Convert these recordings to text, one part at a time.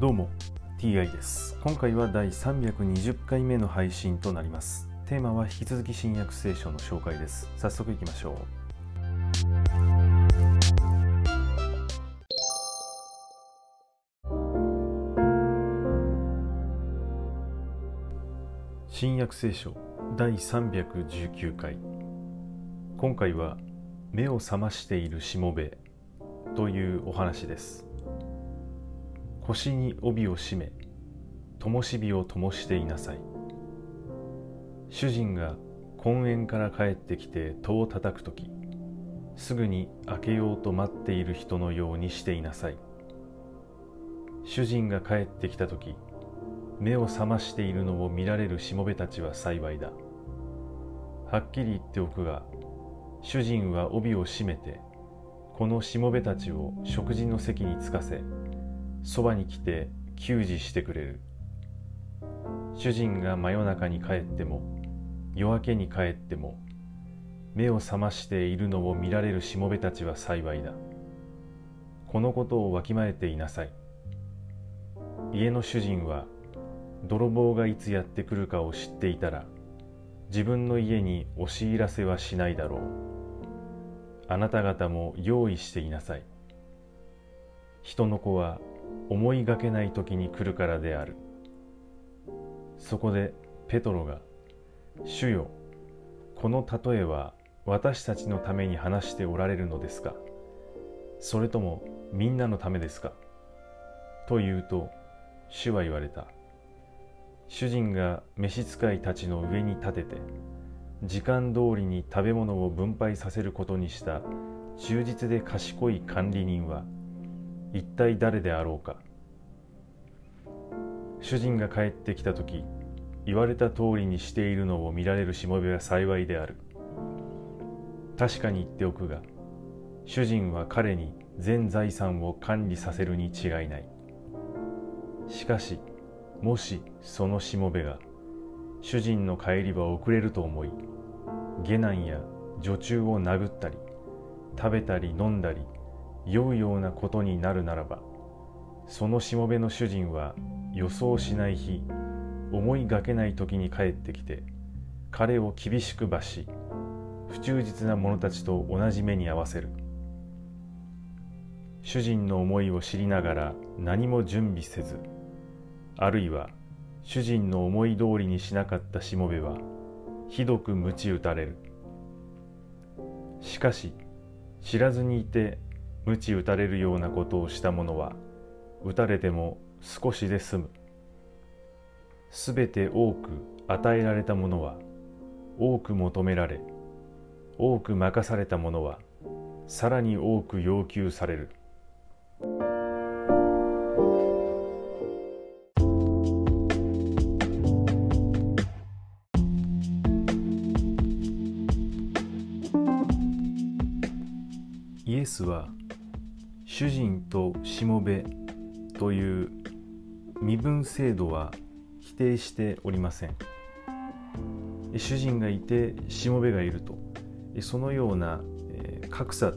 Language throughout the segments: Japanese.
どうも TI です。今回は第320回目の配信となります。テーマは引き続き新約聖書の紹介です。早速いきましょう。新約聖書第319回。今回は目を覚ましているしもべというお話です。腰に帯を締め灯火を灯していなさい。主人が婚宴から帰ってきて戸を叩く時すぐに開けようと待っている人のようにしていなさい。主人が帰ってきた時目を覚ましているのを見られるしもべたちは幸いだ。はっきり言っておくが主人は帯を締めてこのしもべたちを食事の席につかせそばに来て給仕してくれる。主人が真夜中に帰っても夜明けに帰っても目を覚ましているのを見られるしもべたちは幸いだ。このことをわきまえていなさい。家の主人は泥棒がいつやってくるかを知っていたら自分の家に押し入らせはしないだろう。あなた方も用意していなさい。人の子は思いがけない時に来るからである。そこでペトロが「主よこの例えは私たちのために話しておられるのですか？それともみんなのためですか?」と言うと主は言われた。主人が召使いたちの上に立てて時間通りに食べ物を分配させることにした忠実で賢い管理人は一体誰であろうか。主人が帰ってきた時言われた通りにしているのを見られるしもべは幸いである。確かに言っておくが主人は彼に全財産を管理させるに違いない。しかしもしそのしもべが主人の帰りは遅れると思い下男や女中を殴ったり食べたり飲んだり酔うようなことになるならばそのしもべの主人は予想しない日思いがけない時に帰ってきて彼を厳しく罰し不忠実な者たちと同じ目に合わせる。主人の思いを知りながら何も準備せずあるいは主人の思い通りにしなかったしもべはひどく鞭打たれる。しかし知らずにいて鞭打たれるようなことをした者は打たれても少しで済む。すべて多く与えられたものは多く求められ多く任されたものはさらに多く要求される。イエスは主人としもべという身分制度は否定しておりません。主人がいてしもべがいると。そのような格差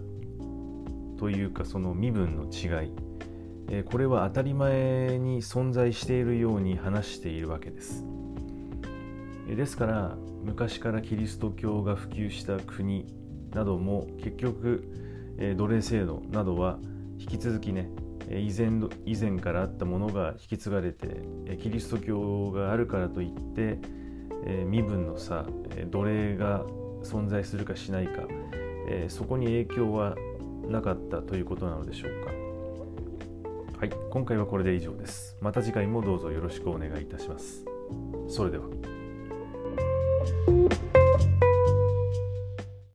というかその身分の違い。これは当たり前に存在しているように話しているわけです。ですから昔からキリスト教が普及した国なども結局奴隷制度などは引き続きね以前以前からあったものが引き継がれてキリスト教があるからといって身分の差奴隷が存在するかしないかそこに影響はなかったということなのでしょうか。はい今回はこれで以上です。また次回もどうぞよろしくお願いいたします。それでは。